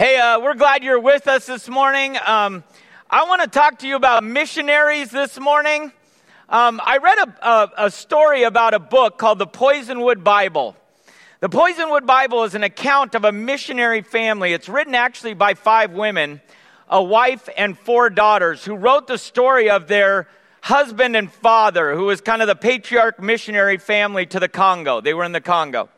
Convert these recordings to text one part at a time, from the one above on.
Hey, uh, we're glad you're with us this morning. Um, I want to talk to you about missionaries this morning. Um, I read a, a, a story about a book called the Poisonwood Bible. The Poisonwood Bible is an account of a missionary family. It's written actually by five women, a wife and four daughters, who wrote the story of their husband and father, who was kind of the patriarch missionary family to the Congo. They were in the Congo.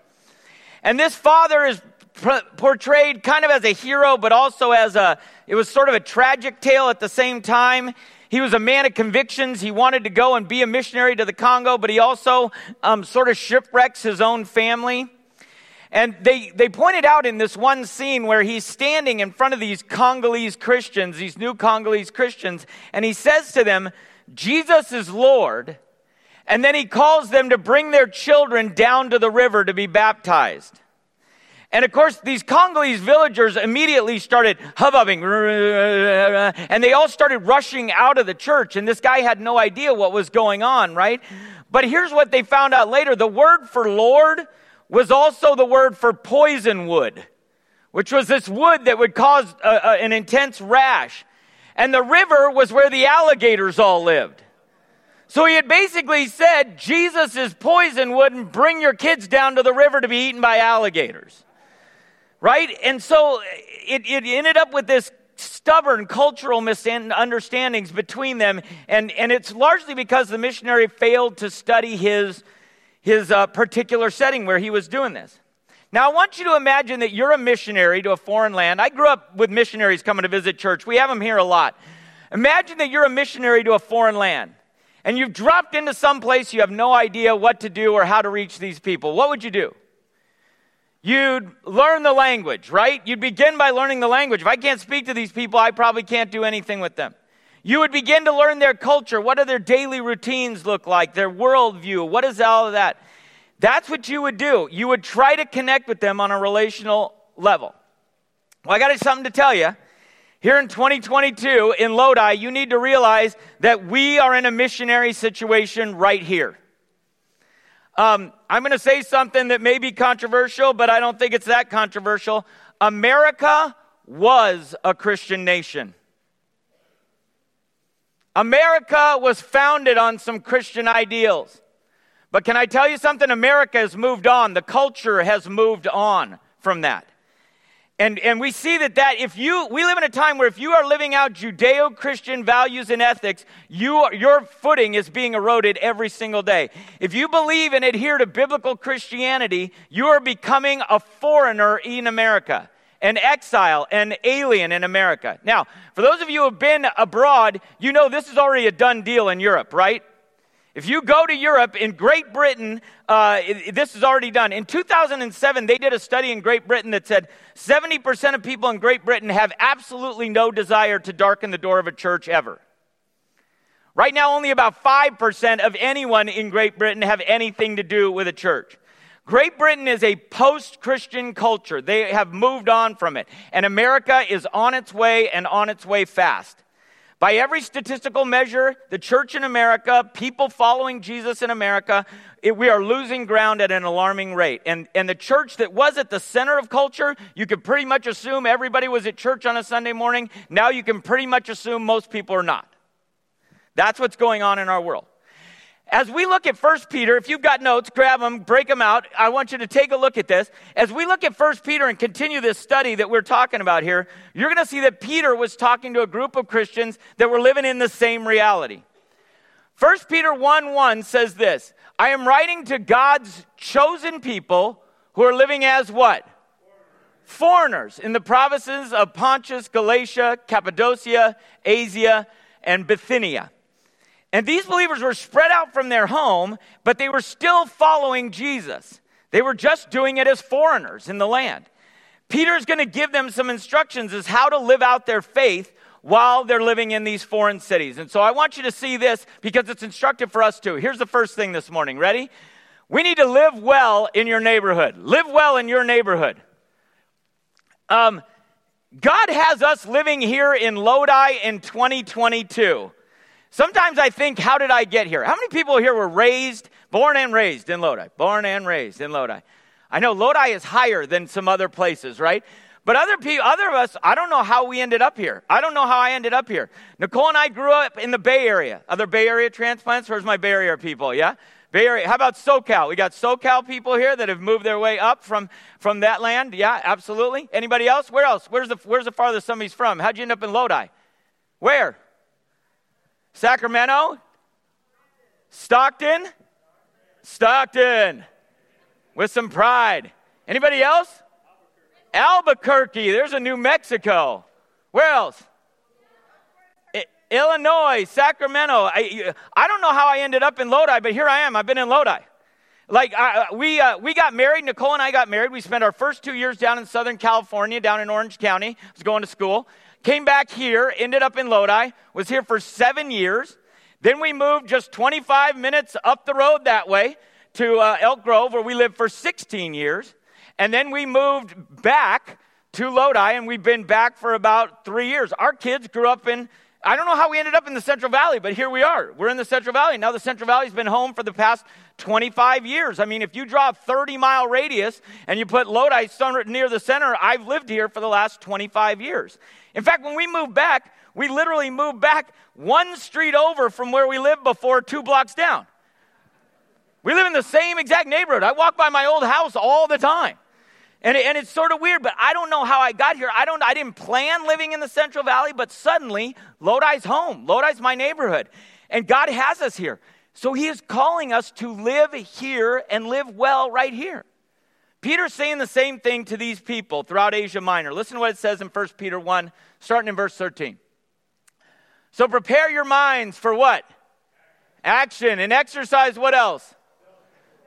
And this father is portrayed kind of as a hero, but also as a, it was sort of a tragic tale at the same time. He was a man of convictions. He wanted to go and be a missionary to the Congo, but he also um, sort of shipwrecks his own family. And they, they pointed out in this one scene where he's standing in front of these Congolese Christians, these new Congolese Christians, and he says to them, Jesus is Lord. And then he calls them to bring their children down to the river to be baptized. And of course, these Congolese villagers immediately started hubbubbing, and they all started rushing out of the church. And this guy had no idea what was going on, right? But here's what they found out later the word for Lord was also the word for poison wood, which was this wood that would cause a, a, an intense rash. And the river was where the alligators all lived. So he had basically said, Jesus is poison wood and bring your kids down to the river to be eaten by alligators. Right? And so it, it ended up with this stubborn cultural misunderstandings between them. And, and it's largely because the missionary failed to study his, his uh, particular setting where he was doing this. Now, I want you to imagine that you're a missionary to a foreign land. I grew up with missionaries coming to visit church. We have them here a lot. Imagine that you're a missionary to a foreign land and you've dropped into some place you have no idea what to do or how to reach these people, what would you do? You'd learn the language, right? You'd begin by learning the language. If I can't speak to these people, I probably can't do anything with them. You would begin to learn their culture. What do their daily routines look like? Their worldview? What is all of that? That's what you would do. You would try to connect with them on a relational level. Well, I got something to tell you. Here in 2022 in Lodi, you need to realize that we are in a missionary situation right here. Um, I'm going to say something that may be controversial, but I don't think it's that controversial. America was a Christian nation. America was founded on some Christian ideals. But can I tell you something? America has moved on. The culture has moved on from that. And, and we see that, that if you, we live in a time where if you are living out Judeo Christian values and ethics, you, your footing is being eroded every single day. If you believe and adhere to biblical Christianity, you are becoming a foreigner in America, an exile, an alien in America. Now, for those of you who have been abroad, you know this is already a done deal in Europe, right? If you go to Europe, in Great Britain, uh, this is already done. In 2007, they did a study in Great Britain that said 70% of people in Great Britain have absolutely no desire to darken the door of a church ever. Right now, only about 5% of anyone in Great Britain have anything to do with a church. Great Britain is a post Christian culture. They have moved on from it. And America is on its way and on its way fast. By every statistical measure, the church in America, people following Jesus in America, it, we are losing ground at an alarming rate. And, and the church that was at the center of culture, you could pretty much assume everybody was at church on a Sunday morning. Now you can pretty much assume most people are not. That's what's going on in our world. As we look at 1 Peter, if you've got notes, grab them, break them out. I want you to take a look at this. As we look at 1 Peter and continue this study that we're talking about here, you're going to see that Peter was talking to a group of Christians that were living in the same reality. 1 Peter 1 1 says this I am writing to God's chosen people who are living as what? Foreigners in the provinces of Pontus, Galatia, Cappadocia, Asia, and Bithynia and these believers were spread out from their home, but they were still following Jesus. They were just doing it as foreigners in the land. Peter's going to give them some instructions as how to live out their faith while they're living in these foreign cities. And so I want you to see this because it's instructive for us too. Here's the first thing this morning. Ready? We need to live well in your neighborhood. Live well in your neighborhood. Um, God has us living here in Lodi in 2022. Sometimes I think, how did I get here? How many people here were raised, born and raised in Lodi? Born and raised in Lodi. I know Lodi is higher than some other places, right? But other people, other of us, I don't know how we ended up here. I don't know how I ended up here. Nicole and I grew up in the Bay Area. Other Bay Area transplants? Where's my Bay Area people? Yeah? Bay Area. How about SoCal? We got SoCal people here that have moved their way up from, from that land. Yeah, absolutely. Anybody else? Where else? Where's the, where's the farthest somebody's from? How'd you end up in Lodi? Where? Sacramento? Stockton? Stockton. With some pride. Anybody else? Albuquerque. There's a New Mexico. Where else? I, Illinois, Sacramento. I, I don't know how I ended up in Lodi, but here I am. I've been in Lodi. Like, uh, we, uh, we got married. Nicole and I got married. We spent our first two years down in Southern California, down in Orange County. I was going to school. Came back here, ended up in Lodi, was here for seven years. Then we moved just 25 minutes up the road that way to uh, Elk Grove, where we lived for 16 years. And then we moved back to Lodi, and we've been back for about three years. Our kids grew up in, I don't know how we ended up in the Central Valley, but here we are. We're in the Central Valley. Now the Central Valley's been home for the past 25 years. I mean, if you draw a 30 mile radius and you put Lodi near the center, I've lived here for the last 25 years. In fact, when we moved back, we literally moved back one street over from where we lived before, two blocks down. We live in the same exact neighborhood. I walk by my old house all the time. And, and it's sort of weird, but I don't know how I got here. I, don't, I didn't plan living in the Central Valley, but suddenly Lodi's home. Lodi's my neighborhood. And God has us here. So he is calling us to live here and live well right here. Peter's saying the same thing to these people throughout Asia Minor. Listen to what it says in 1 Peter 1, starting in verse 13. So prepare your minds for what? Action. And exercise what else?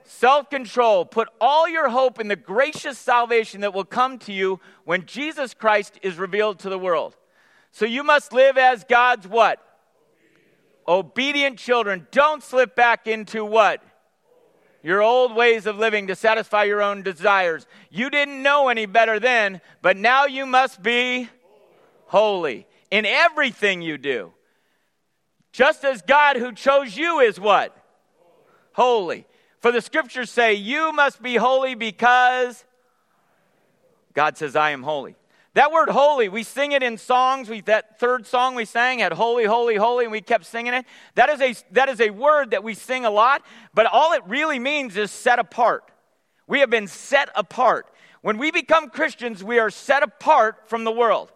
Self control. Put all your hope in the gracious salvation that will come to you when Jesus Christ is revealed to the world. So you must live as God's what? Obedient, Obedient children. Don't slip back into what? Your old ways of living to satisfy your own desires. You didn't know any better then, but now you must be holy in everything you do. Just as God who chose you is what? Holy. For the scriptures say, You must be holy because God says, I am holy. That word holy, we sing it in songs. We, that third song we sang had holy, holy, holy, and we kept singing it. That is, a, that is a word that we sing a lot, but all it really means is set apart. We have been set apart. When we become Christians, we are set apart from the world.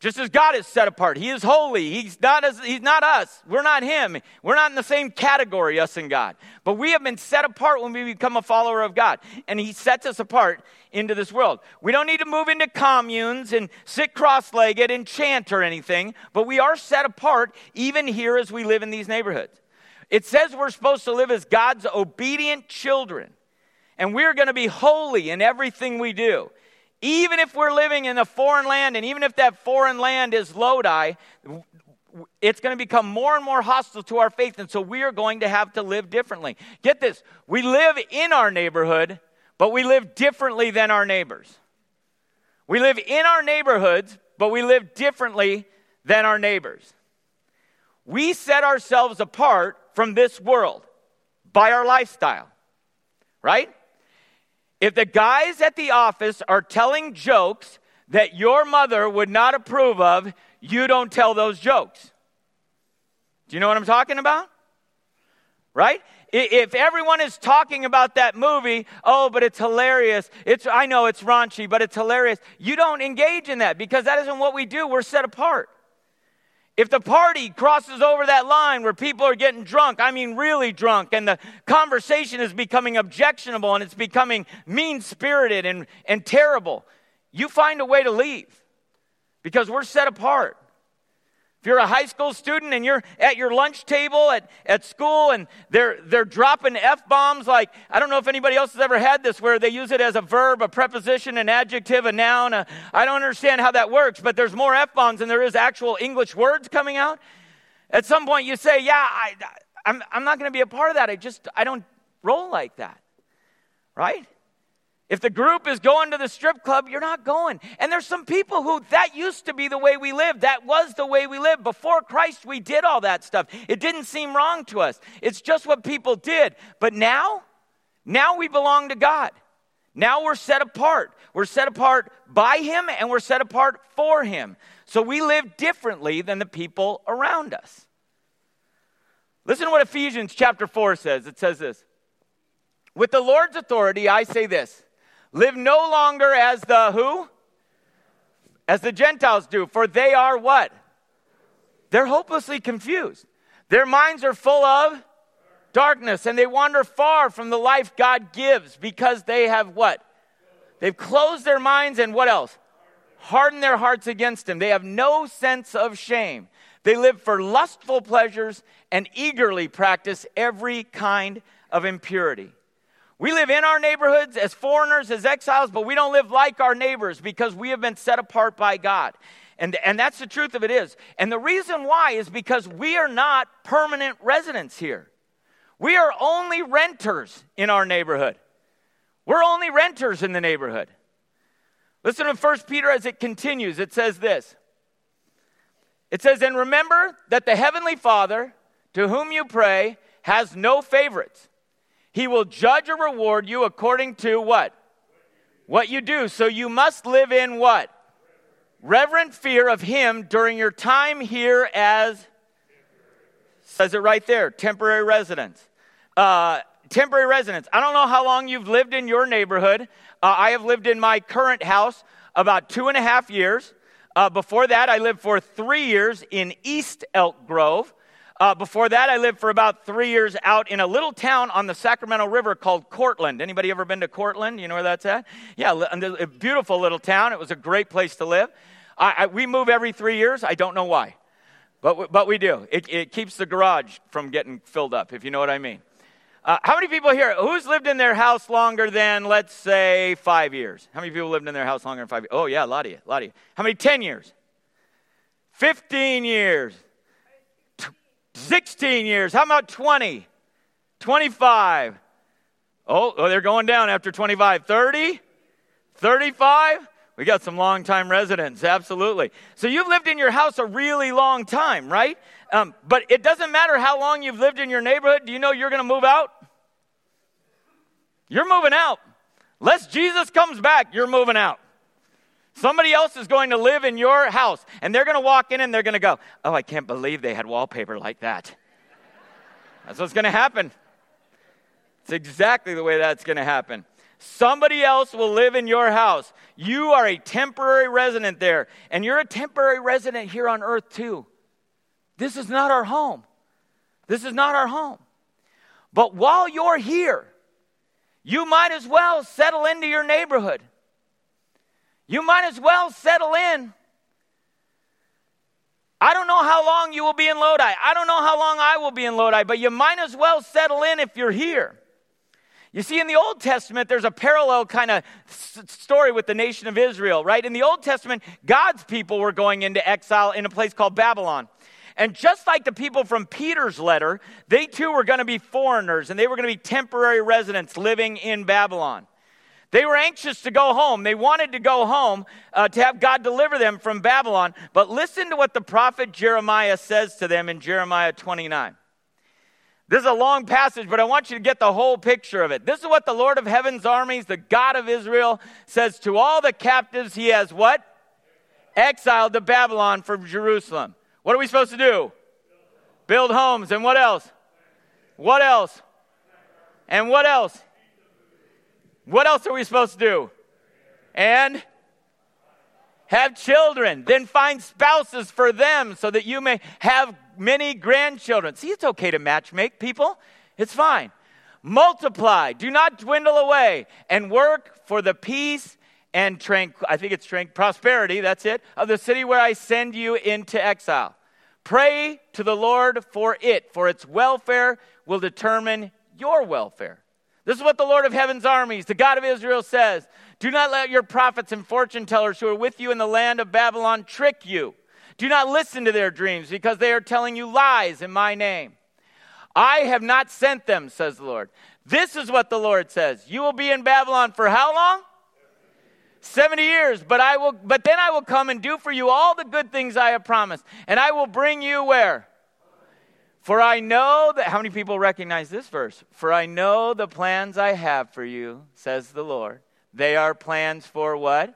Just as God is set apart. He is holy. He's not, as, he's not us. We're not Him. We're not in the same category, us and God. But we have been set apart when we become a follower of God. And He sets us apart into this world. We don't need to move into communes and sit cross legged and chant or anything, but we are set apart even here as we live in these neighborhoods. It says we're supposed to live as God's obedient children. And we're going to be holy in everything we do. Even if we're living in a foreign land, and even if that foreign land is Lodi, it's going to become more and more hostile to our faith. And so we are going to have to live differently. Get this we live in our neighborhood, but we live differently than our neighbors. We live in our neighborhoods, but we live differently than our neighbors. We set ourselves apart from this world by our lifestyle, right? If the guys at the office are telling jokes that your mother would not approve of, you don't tell those jokes. Do you know what I'm talking about? Right? If everyone is talking about that movie, oh, but it's hilarious. It's I know it's raunchy, but it's hilarious. You don't engage in that because that isn't what we do. We're set apart. If the party crosses over that line where people are getting drunk, I mean really drunk, and the conversation is becoming objectionable and it's becoming mean spirited and, and terrible, you find a way to leave because we're set apart. If you're a high school student and you're at your lunch table at, at school and they're, they're dropping F bombs, like, I don't know if anybody else has ever had this where they use it as a verb, a preposition, an adjective, a noun. I don't understand how that works, but there's more F bombs than there is actual English words coming out. At some point you say, Yeah, I, I'm, I'm not going to be a part of that. I just, I don't roll like that. Right? If the group is going to the strip club, you're not going. And there's some people who that used to be the way we lived. That was the way we lived. Before Christ, we did all that stuff. It didn't seem wrong to us. It's just what people did. But now, now we belong to God. Now we're set apart. we're set apart by Him, and we're set apart for Him. So we live differently than the people around us. Listen to what Ephesians chapter 4 says. It says this With the Lord's authority, I say this live no longer as the who? As the Gentiles do, for they are what? They're hopelessly confused. Their minds are full of darkness and they wander far from the life God gives because they have what? They've closed their minds and what else? Hardened their hearts against Him. They have no sense of shame. They live for lustful pleasures and eagerly practice every kind of impurity. We live in our neighborhoods as foreigners, as exiles, but we don't live like our neighbors because we have been set apart by God. And, and that's the truth of it is. And the reason why is because we are not permanent residents here. We are only renters in our neighborhood. We're only renters in the neighborhood. Listen to 1 Peter as it continues. It says this It says, And remember that the Heavenly Father, to whom you pray, has no favorites. He will judge or reward you according to what? What you do. So you must live in what? Reverent fear of Him during your time here as, says it right there, temporary residence. Uh, temporary residence. I don't know how long you've lived in your neighborhood. Uh, I have lived in my current house about two and a half years. Uh, before that, I lived for three years in East Elk Grove. Uh, before that, I lived for about three years out in a little town on the Sacramento River called Courtland. Anybody ever been to Courtland? You know where that's at? Yeah, a beautiful little town. It was a great place to live. I, I, we move every three years. I don't know why, but, but we do. It, it keeps the garage from getting filled up, if you know what I mean. Uh, how many people here, who's lived in their house longer than, let's say, five years? How many people lived in their house longer than five years? Oh, yeah, a lot of you, a lot of you. How many, 10 years? 15 years? 16 years. How about 20? 25? Oh, oh, they're going down after 25. 30? 35? We got some long time residents, absolutely. So you've lived in your house a really long time, right? Um, but it doesn't matter how long you've lived in your neighborhood. Do you know you're going to move out? You're moving out. Lest Jesus comes back, you're moving out. Somebody else is going to live in your house, and they're going to walk in and they're going to go, Oh, I can't believe they had wallpaper like that. That's what's going to happen. It's exactly the way that's going to happen. Somebody else will live in your house. You are a temporary resident there, and you're a temporary resident here on earth too. This is not our home. This is not our home. But while you're here, you might as well settle into your neighborhood. You might as well settle in. I don't know how long you will be in Lodi. I don't know how long I will be in Lodi, but you might as well settle in if you're here. You see, in the Old Testament, there's a parallel kind of story with the nation of Israel, right? In the Old Testament, God's people were going into exile in a place called Babylon. And just like the people from Peter's letter, they too were going to be foreigners and they were going to be temporary residents living in Babylon. They were anxious to go home. They wanted to go home uh, to have God deliver them from Babylon. But listen to what the prophet Jeremiah says to them in Jeremiah 29. This is a long passage, but I want you to get the whole picture of it. This is what the Lord of heaven's armies, the God of Israel, says to all the captives he has what? Exiled to Babylon from Jerusalem. What are we supposed to do? Build homes. And what else? What else? And what else? What else are we supposed to do? And have children. Then find spouses for them so that you may have many grandchildren. See, it's okay to matchmake people, it's fine. Multiply, do not dwindle away, and work for the peace and I think it's tranquil, prosperity, that's it, of the city where I send you into exile. Pray to the Lord for it, for its welfare will determine your welfare. This is what the Lord of heaven's armies, the God of Israel, says Do not let your prophets and fortune tellers who are with you in the land of Babylon trick you. Do not listen to their dreams because they are telling you lies in my name. I have not sent them, says the Lord. This is what the Lord says. You will be in Babylon for how long? 70 years, but I will but then I will come and do for you all the good things I have promised. And I will bring you where? For I know that, how many people recognize this verse? For I know the plans I have for you, says the Lord. They are plans for what?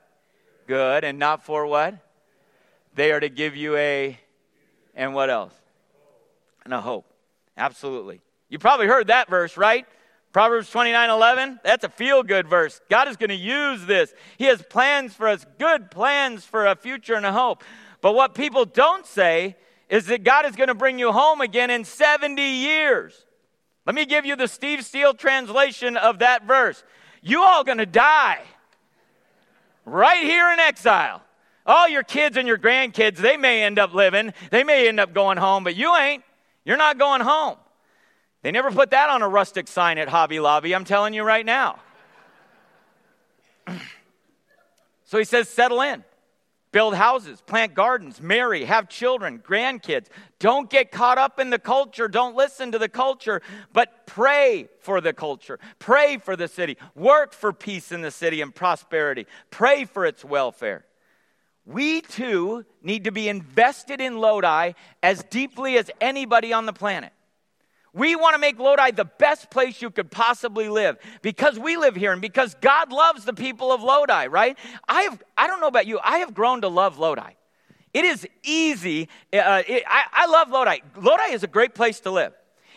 Good. And not for what? They are to give you a, and what else? And a hope. Absolutely. You probably heard that verse, right? Proverbs 29 11, that's a feel good verse. God is going to use this. He has plans for us, good plans for a future and a hope. But what people don't say is that God is going to bring you home again in 70 years. Let me give you the Steve Steele translation of that verse. You all going to die right here in exile. All your kids and your grandkids, they may end up living, they may end up going home, but you ain't. You're not going home. They never put that on a rustic sign at Hobby Lobby, I'm telling you right now. so he says, settle in. Build houses, plant gardens, marry, have children, grandkids. Don't get caught up in the culture. Don't listen to the culture, but pray for the culture. Pray for the city. Work for peace in the city and prosperity. Pray for its welfare. We too need to be invested in Lodi as deeply as anybody on the planet. We want to make Lodi the best place you could possibly live because we live here and because God loves the people of Lodi, right? I have, I don't know about you, I have grown to love Lodi. It is easy. Uh, it, I, I love Lodi. Lodi is a great place to live.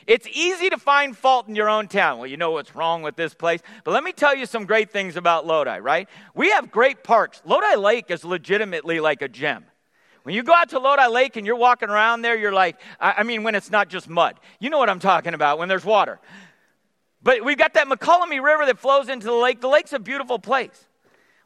It's easy to find fault in your own town. Well, you know what's wrong with this place. But let me tell you some great things about Lodi, right? We have great parks. Lodi Lake is legitimately like a gem. When you go out to Lodi Lake and you're walking around there, you're like, I mean, when it's not just mud. You know what I'm talking about, when there's water. But we've got that Mokelumne River that flows into the lake. The lake's a beautiful place.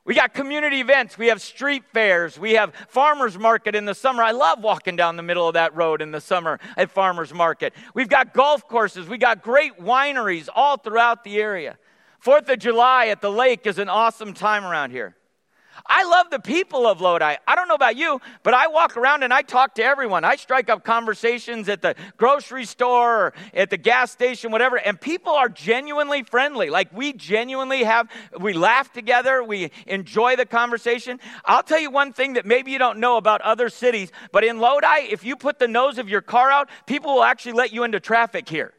We got community events. We have street fairs. We have farmers market in the summer. I love walking down the middle of that road in the summer at farmers market. We've got golf courses. We got great wineries all throughout the area. Fourth of July at the lake is an awesome time around here. I love the people of Lodi. I don't know about you, but I walk around and I talk to everyone. I strike up conversations at the grocery store or at the gas station, whatever, and people are genuinely friendly. Like we genuinely have, we laugh together, we enjoy the conversation. I'll tell you one thing that maybe you don't know about other cities, but in Lodi, if you put the nose of your car out, people will actually let you into traffic here.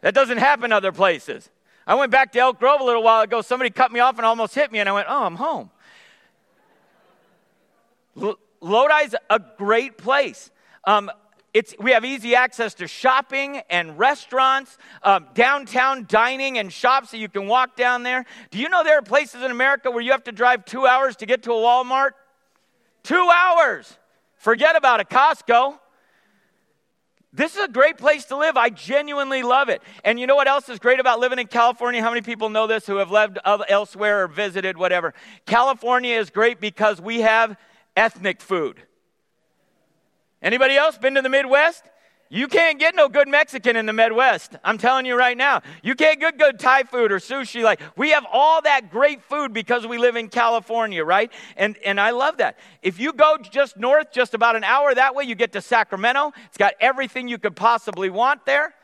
That doesn't happen other places. I went back to Elk Grove a little while ago. Somebody cut me off and almost hit me, and I went, Oh, I'm home. Lodi's a great place. Um, it's, we have easy access to shopping and restaurants, um, downtown dining and shops that you can walk down there. Do you know there are places in America where you have to drive two hours to get to a Walmart? Two hours. Forget about a Costco. This is a great place to live. I genuinely love it. And you know what else is great about living in California? How many people know this who have lived elsewhere or visited, whatever? California is great because we have ethnic food. Anybody else been to the Midwest? You can't get no good Mexican in the Midwest. I'm telling you right now. You can't get good Thai food or sushi. Like we have all that great food because we live in California, right? And and I love that. If you go just north, just about an hour that way, you get to Sacramento. It's got everything you could possibly want there.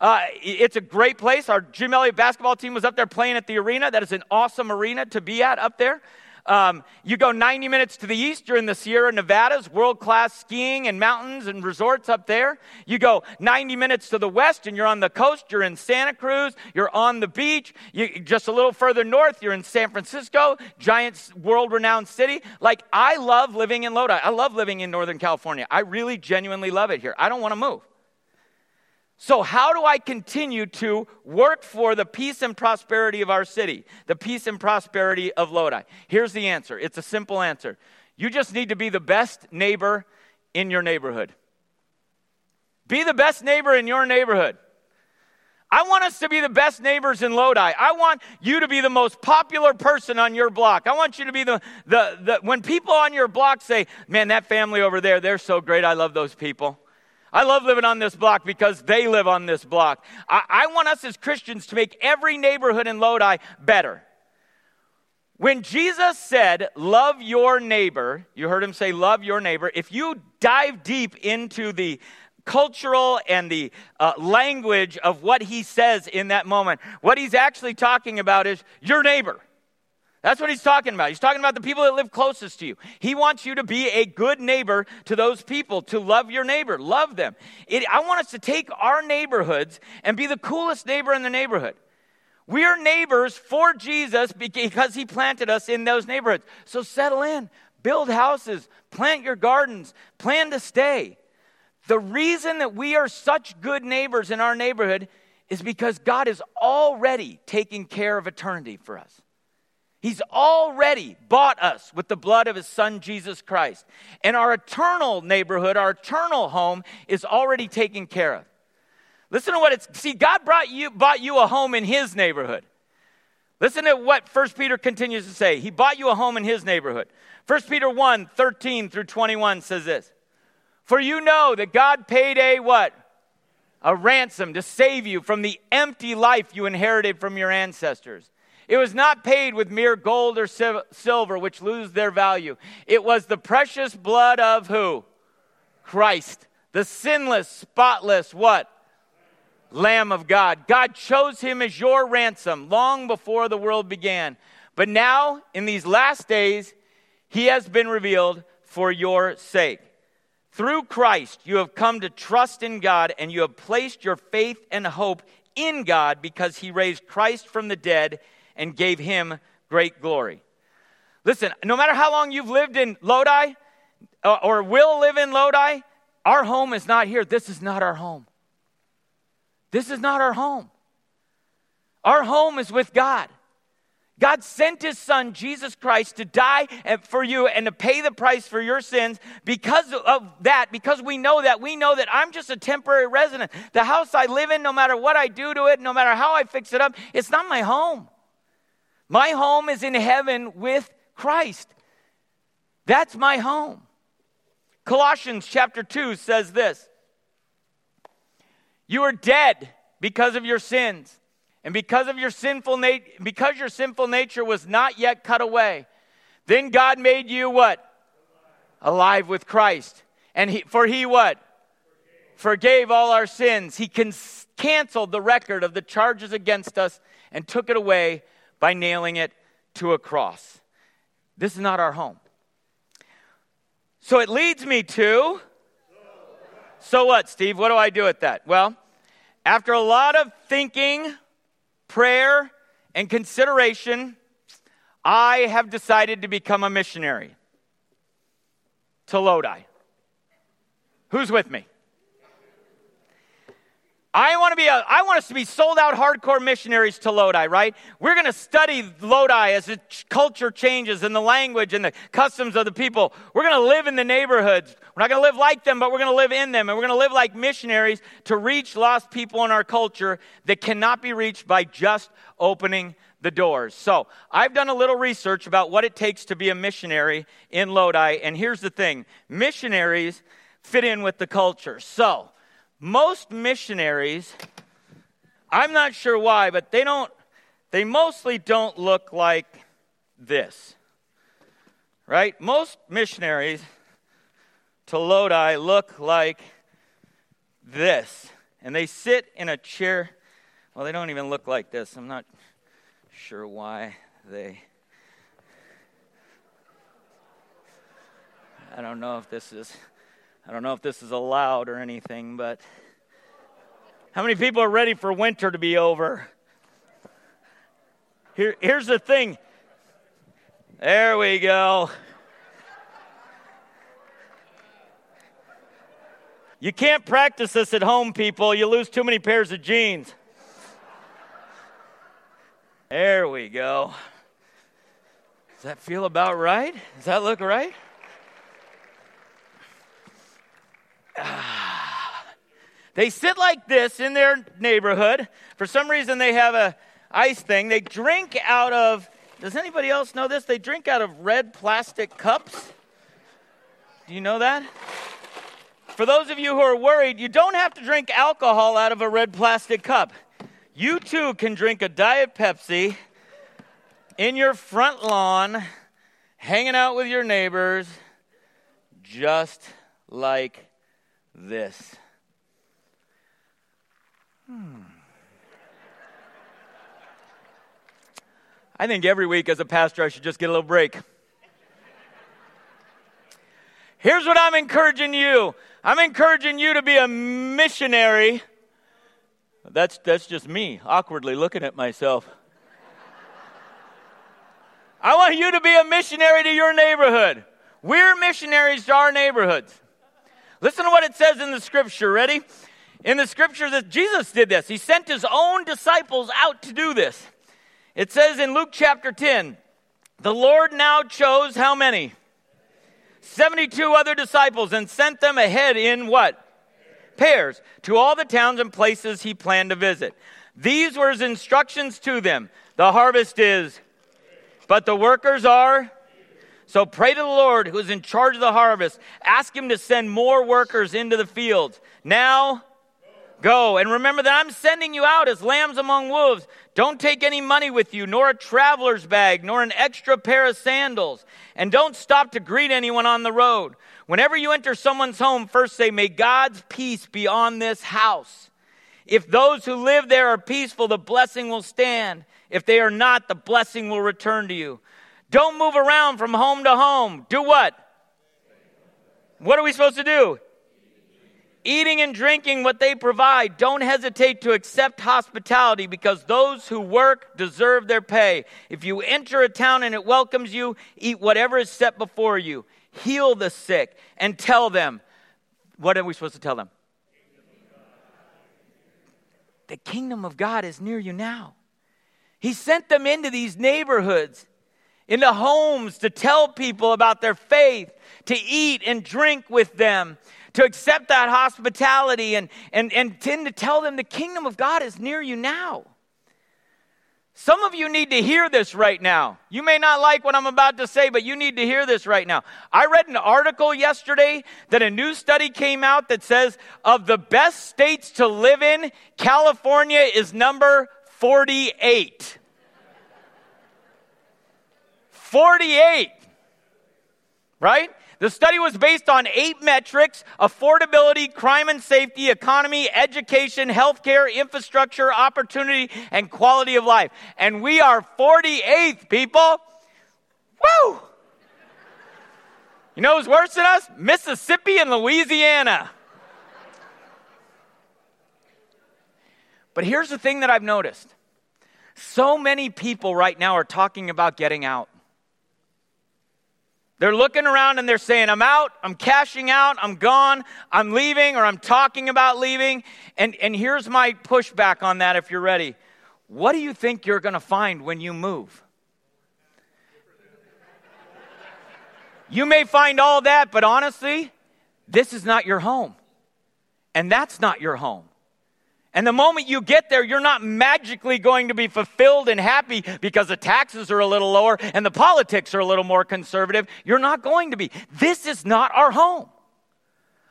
Uh, it's a great place. Our Jim Elliot basketball team was up there playing at the arena. That is an awesome arena to be at up there. Um, you go 90 minutes to the east, you're in the Sierra Nevadas, world class skiing and mountains and resorts up there. You go 90 minutes to the west, and you're on the coast, you're in Santa Cruz, you're on the beach. You, just a little further north, you're in San Francisco, giant world renowned city. Like, I love living in Lodi. I love living in Northern California. I really genuinely love it here. I don't want to move. So, how do I continue to work for the peace and prosperity of our city, the peace and prosperity of Lodi? Here's the answer it's a simple answer. You just need to be the best neighbor in your neighborhood. Be the best neighbor in your neighborhood. I want us to be the best neighbors in Lodi. I want you to be the most popular person on your block. I want you to be the, the, the when people on your block say, man, that family over there, they're so great. I love those people. I love living on this block because they live on this block. I, I, want us as Christians to make every neighborhood in Lodi better. When Jesus said, Love your neighbor, you heard him say, Love your neighbor. If you dive deep into the cultural and the uh, language of what he says in that moment, what he's actually talking about is your neighbor. That's what he's talking about. He's talking about the people that live closest to you. He wants you to be a good neighbor to those people, to love your neighbor, love them. It, I want us to take our neighborhoods and be the coolest neighbor in the neighborhood. We are neighbors for Jesus because he planted us in those neighborhoods. So settle in, build houses, plant your gardens, plan to stay. The reason that we are such good neighbors in our neighborhood is because God is already taking care of eternity for us. He's already bought us with the blood of his son Jesus Christ. And our eternal neighborhood, our eternal home is already taken care of. Listen to what it's see, God brought you bought you a home in his neighborhood. Listen to what 1 Peter continues to say. He bought you a home in his neighborhood. 1 Peter 1, 13 through 21 says this. For you know that God paid a what? A ransom to save you from the empty life you inherited from your ancestors. It was not paid with mere gold or silver, which lose their value. It was the precious blood of who? Christ, the sinless, spotless, what? Lamb of God. God chose him as your ransom long before the world began. But now, in these last days, he has been revealed for your sake. Through Christ, you have come to trust in God and you have placed your faith and hope in God because he raised Christ from the dead and gave him great glory. Listen, no matter how long you've lived in Lodi uh, or will live in Lodi, our home is not here. This is not our home. This is not our home. Our home is with God. God sent his son, Jesus Christ, to die for you and to pay the price for your sins. Because of that, because we know that, we know that I'm just a temporary resident. The house I live in, no matter what I do to it, no matter how I fix it up, it's not my home. My home is in heaven with Christ. That's my home. Colossians chapter 2 says this you are dead because of your sins. And because of your sinful nature, because your sinful nature was not yet cut away, then God made you what? Alive with Christ. And he, for he what? Forgave, Forgave all our sins. He can, canceled the record of the charges against us and took it away by nailing it to a cross. This is not our home. So it leads me to so what, Steve? What do I do with that? Well, after a lot of thinking, prayer, and consideration, I have decided to become a missionary to Lodi. Who's with me? I want to be a, I want us to be sold out hardcore missionaries to Lodi, right? We're going to study Lodi as the culture changes and the language and the customs of the people. We're going to live in the neighborhoods. We're not going to live like them, but we're going to live in them. And we're going to live like missionaries to reach lost people in our culture that cannot be reached by just opening the doors. So, I've done a little research about what it takes to be a missionary in Lodi. And here's the thing missionaries fit in with the culture. So, most missionaries, I'm not sure why, but they don't, they mostly don't look like this. Right? Most missionaries to Lodi look like this. And they sit in a chair. Well, they don't even look like this. I'm not sure why they. I don't know if this is I don't know if this is allowed or anything, but how many people are ready for winter to be over? Here, here's the thing. There we go. You can't practice this at home, people. You lose too many pairs of jeans. There we go. Does that feel about right? Does that look right? they sit like this in their neighborhood. For some reason, they have a ice thing. They drink out of. Does anybody else know this? They drink out of red plastic cups. Do you know that? For those of you who are worried, you don't have to drink alcohol out of a red plastic cup. You too can drink a Diet Pepsi in your front lawn, hanging out with your neighbors, just like this. Hmm. I think every week as a pastor, I should just get a little break. Here's what I'm encouraging you I'm encouraging you to be a missionary. That's, that's just me awkwardly looking at myself. I want you to be a missionary to your neighborhood. We're missionaries to our neighborhoods. Listen to what it says in the scripture. Ready? In the scripture that Jesus did this. He sent his own disciples out to do this. It says in Luke chapter 10, the Lord now chose how many? 72 other disciples and sent them ahead in what? Pairs to all the towns and places he planned to visit. These were his instructions to them. The harvest is, but the workers are. So pray to the Lord who is in charge of the harvest. Ask him to send more workers into the fields. Now, go. And remember that I'm sending you out as lambs among wolves. Don't take any money with you, nor a traveler's bag, nor an extra pair of sandals. And don't stop to greet anyone on the road. Whenever you enter someone's home, first say, May God's peace be on this house. If those who live there are peaceful, the blessing will stand. If they are not, the blessing will return to you. Don't move around from home to home. Do what? What are we supposed to do? Eating and drinking what they provide. Don't hesitate to accept hospitality because those who work deserve their pay. If you enter a town and it welcomes you, eat whatever is set before you. Heal the sick and tell them. What are we supposed to tell them? The kingdom of God is near you now. He sent them into these neighborhoods, into homes to tell people about their faith, to eat and drink with them, to accept that hospitality, and, and, and tend to tell them the kingdom of God is near you now. Some of you need to hear this right now. You may not like what I'm about to say, but you need to hear this right now. I read an article yesterday that a new study came out that says of the best states to live in, California is number 48. 48. Right? The study was based on eight metrics affordability, crime and safety, economy, education, healthcare, infrastructure, opportunity, and quality of life. And we are 48th, people. Woo! You know who's worse than us? Mississippi and Louisiana. But here's the thing that I've noticed so many people right now are talking about getting out. They're looking around and they're saying, I'm out, I'm cashing out, I'm gone, I'm leaving, or I'm talking about leaving. And, and here's my pushback on that if you're ready. What do you think you're going to find when you move? You may find all that, but honestly, this is not your home. And that's not your home. And the moment you get there, you're not magically going to be fulfilled and happy because the taxes are a little lower and the politics are a little more conservative. You're not going to be. This is not our home.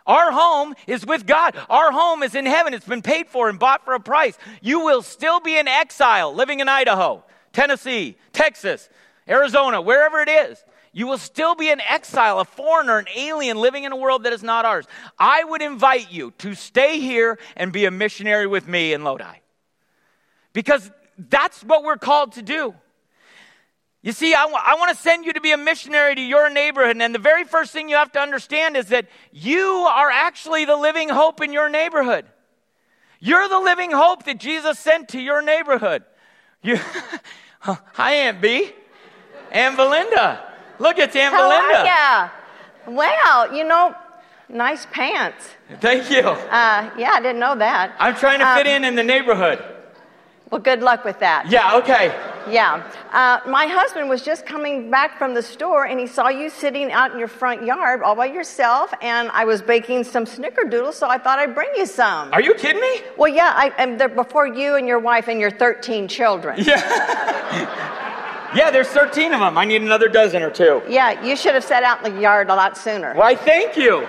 Our home is with God. Our home is in heaven. It's been paid for and bought for a price. You will still be in exile living in Idaho, Tennessee, Texas, Arizona, wherever it is. You will still be an exile, a foreigner, an alien living in a world that is not ours. I would invite you to stay here and be a missionary with me in Lodi. Because that's what we're called to do. You see, I, w- I want to send you to be a missionary to your neighborhood. And the very first thing you have to understand is that you are actually the living hope in your neighborhood. You're the living hope that Jesus sent to your neighborhood. You, Hi, Aunt B. Aunt Belinda. Look, it's Aunt How Belinda. ya? Wow, you know, nice pants. Thank you. Uh, yeah, I didn't know that. I'm trying to fit Um, in in the neighborhood. Well, good luck with that. Yeah, okay. Yeah. Uh, my husband was just coming back from the store and he saw you sitting out in your front yard all by yourself, and I was baking some snickerdoodles, so I thought I'd bring you some. Are you kidding me? well, yeah, I, and they're before you and your wife and your 13 children. Yeah, there's 13 of them. I need another dozen or two. Yeah, you should have set out in the yard a lot sooner, Why, thank you.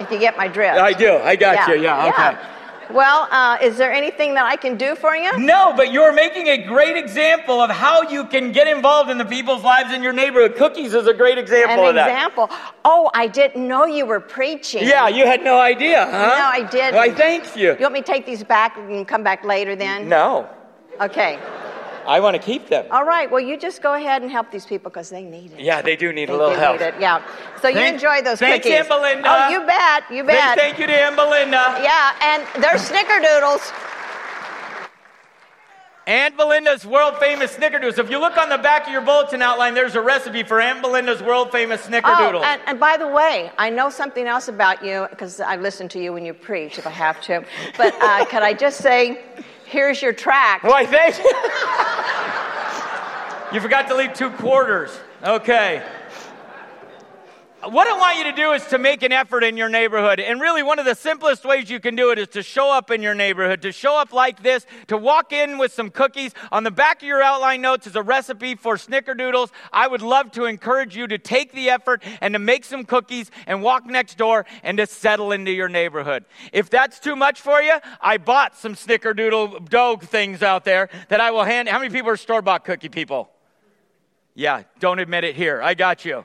if you get my drift. I do. I got you. Yeah, okay. Well, uh, is there anything that I can do for you? No, but you're making a great example of how you can get involved in the people's lives in your neighborhood. Cookies is a great example An of that. example. Oh, I didn't know you were preaching. Yeah, you had no idea, huh? No, I didn't. Why, thank you. You want me to take these back and come back later then? No, Okay. I want to keep them. All right. Well, you just go ahead and help these people because they need it. Yeah, they do need They a little help. need it. Yeah. So you Thank- enjoy those thanks, cookies. Aunt Belinda. Oh, you bet. You Thank, bet. thank you to Aunt Belinda. Yeah, and they're snickerdoodles. Aunt Belinda's world famous snickerdoodles. If you look on the back of your bulletin outline, there's a recipe for Aunt Belinda's world famous snickerdoodles. Oh, and, and by the way, I know something else about you because I listen to you when you preach if I have to. But uh, could I just say, here's your track. Oh, Why, thank you. you forgot to leave two quarters. Okay what I want you to do is to make an effort in your neighborhood. And really, one of the simplest ways you can do it is to show up in your neighborhood, to show up like this, to walk in with some cookies. On the back of your outline notes is a recipe for snickerdoodles. I would love to encourage you to take the effort and to make some cookies and walk next door and to settle into your neighborhood. If that's too much for you, I bought some snickerdoodle dough things out there that I will hand. How many people are store bought cookie people? Yeah, don't admit it here. I got you.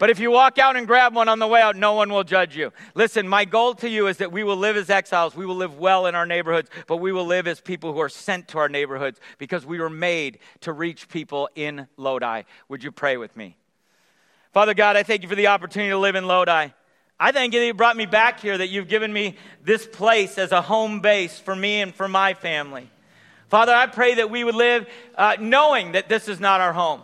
But if you walk out and grab one on the way out, no one will judge you. Listen, my goal to you is that we will live as exiles. We will live well in our neighborhoods, but we will live as people who are sent to our neighborhoods because we were made to reach people in Lodi. Would you pray with me? Father God, I thank you for the opportunity to live in Lodi. I thank you that you brought me back here, that you've given me this place as a home base for me and for my family. Father, I pray that we would live uh, knowing that this is not our home,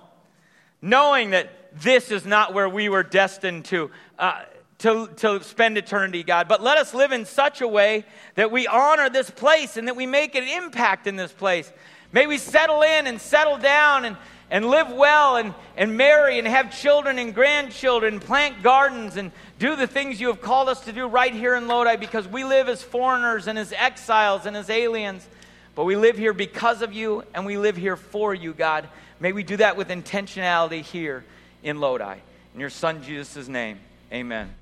knowing that this is not where we were destined to, uh, to, to spend eternity, God. But let us live in such a way that we honor this place and that we make an impact in this place. May we settle in and settle down and, and live well and, and marry and have children and grandchildren, plant gardens and do the things you have called us to do right here in Lodi because we live as foreigners and as exiles and as aliens. But we live here because of you and we live here for you, God. May we do that with intentionality here in Lodi. In your son Jesus' name, amen.